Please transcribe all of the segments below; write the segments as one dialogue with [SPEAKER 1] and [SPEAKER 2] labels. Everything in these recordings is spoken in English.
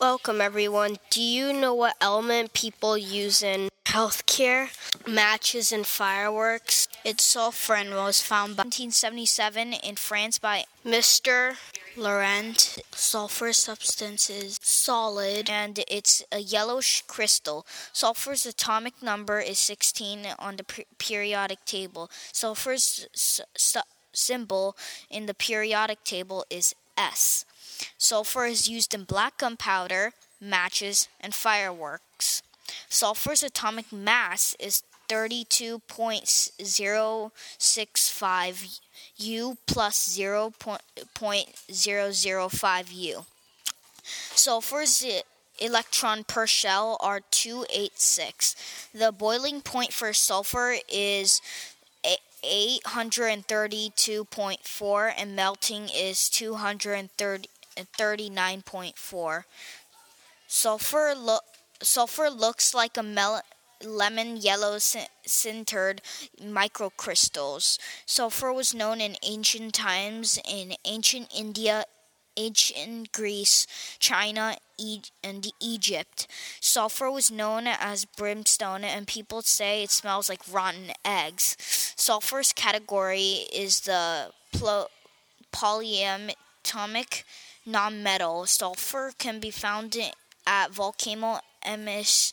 [SPEAKER 1] Welcome, everyone. Do you know what element people use in healthcare? Matches and fireworks.
[SPEAKER 2] It's sulfur and was found by 1977 in France by
[SPEAKER 1] Mr.
[SPEAKER 2] Laurent. Sulfur substance is solid and it's a yellowish crystal. Sulfur's atomic number is 16 on the per- periodic table. Sulfur's s- s- symbol in the periodic table is S. Sulfur is used in black gunpowder, matches, and fireworks. Sulfur's atomic mass is 32.065 U plus 0.005 U. Sulfur's electron per shell are 286. The boiling point for sulfur is 832.4 and melting is 239.4. Sulfur lo- sulfur looks like a mel- lemon yellow sintered microcrystals. Sulfur was known in ancient times in ancient India, ancient Greece, China, and Egypt. Sulfur was known as brimstone, and people say it smells like rotten eggs. Sulfur's category is the polyatomic nonmetal. Sulfur can be found at volcano emissions,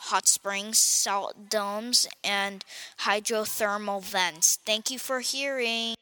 [SPEAKER 2] hot springs, salt domes, and hydrothermal vents. Thank you for hearing.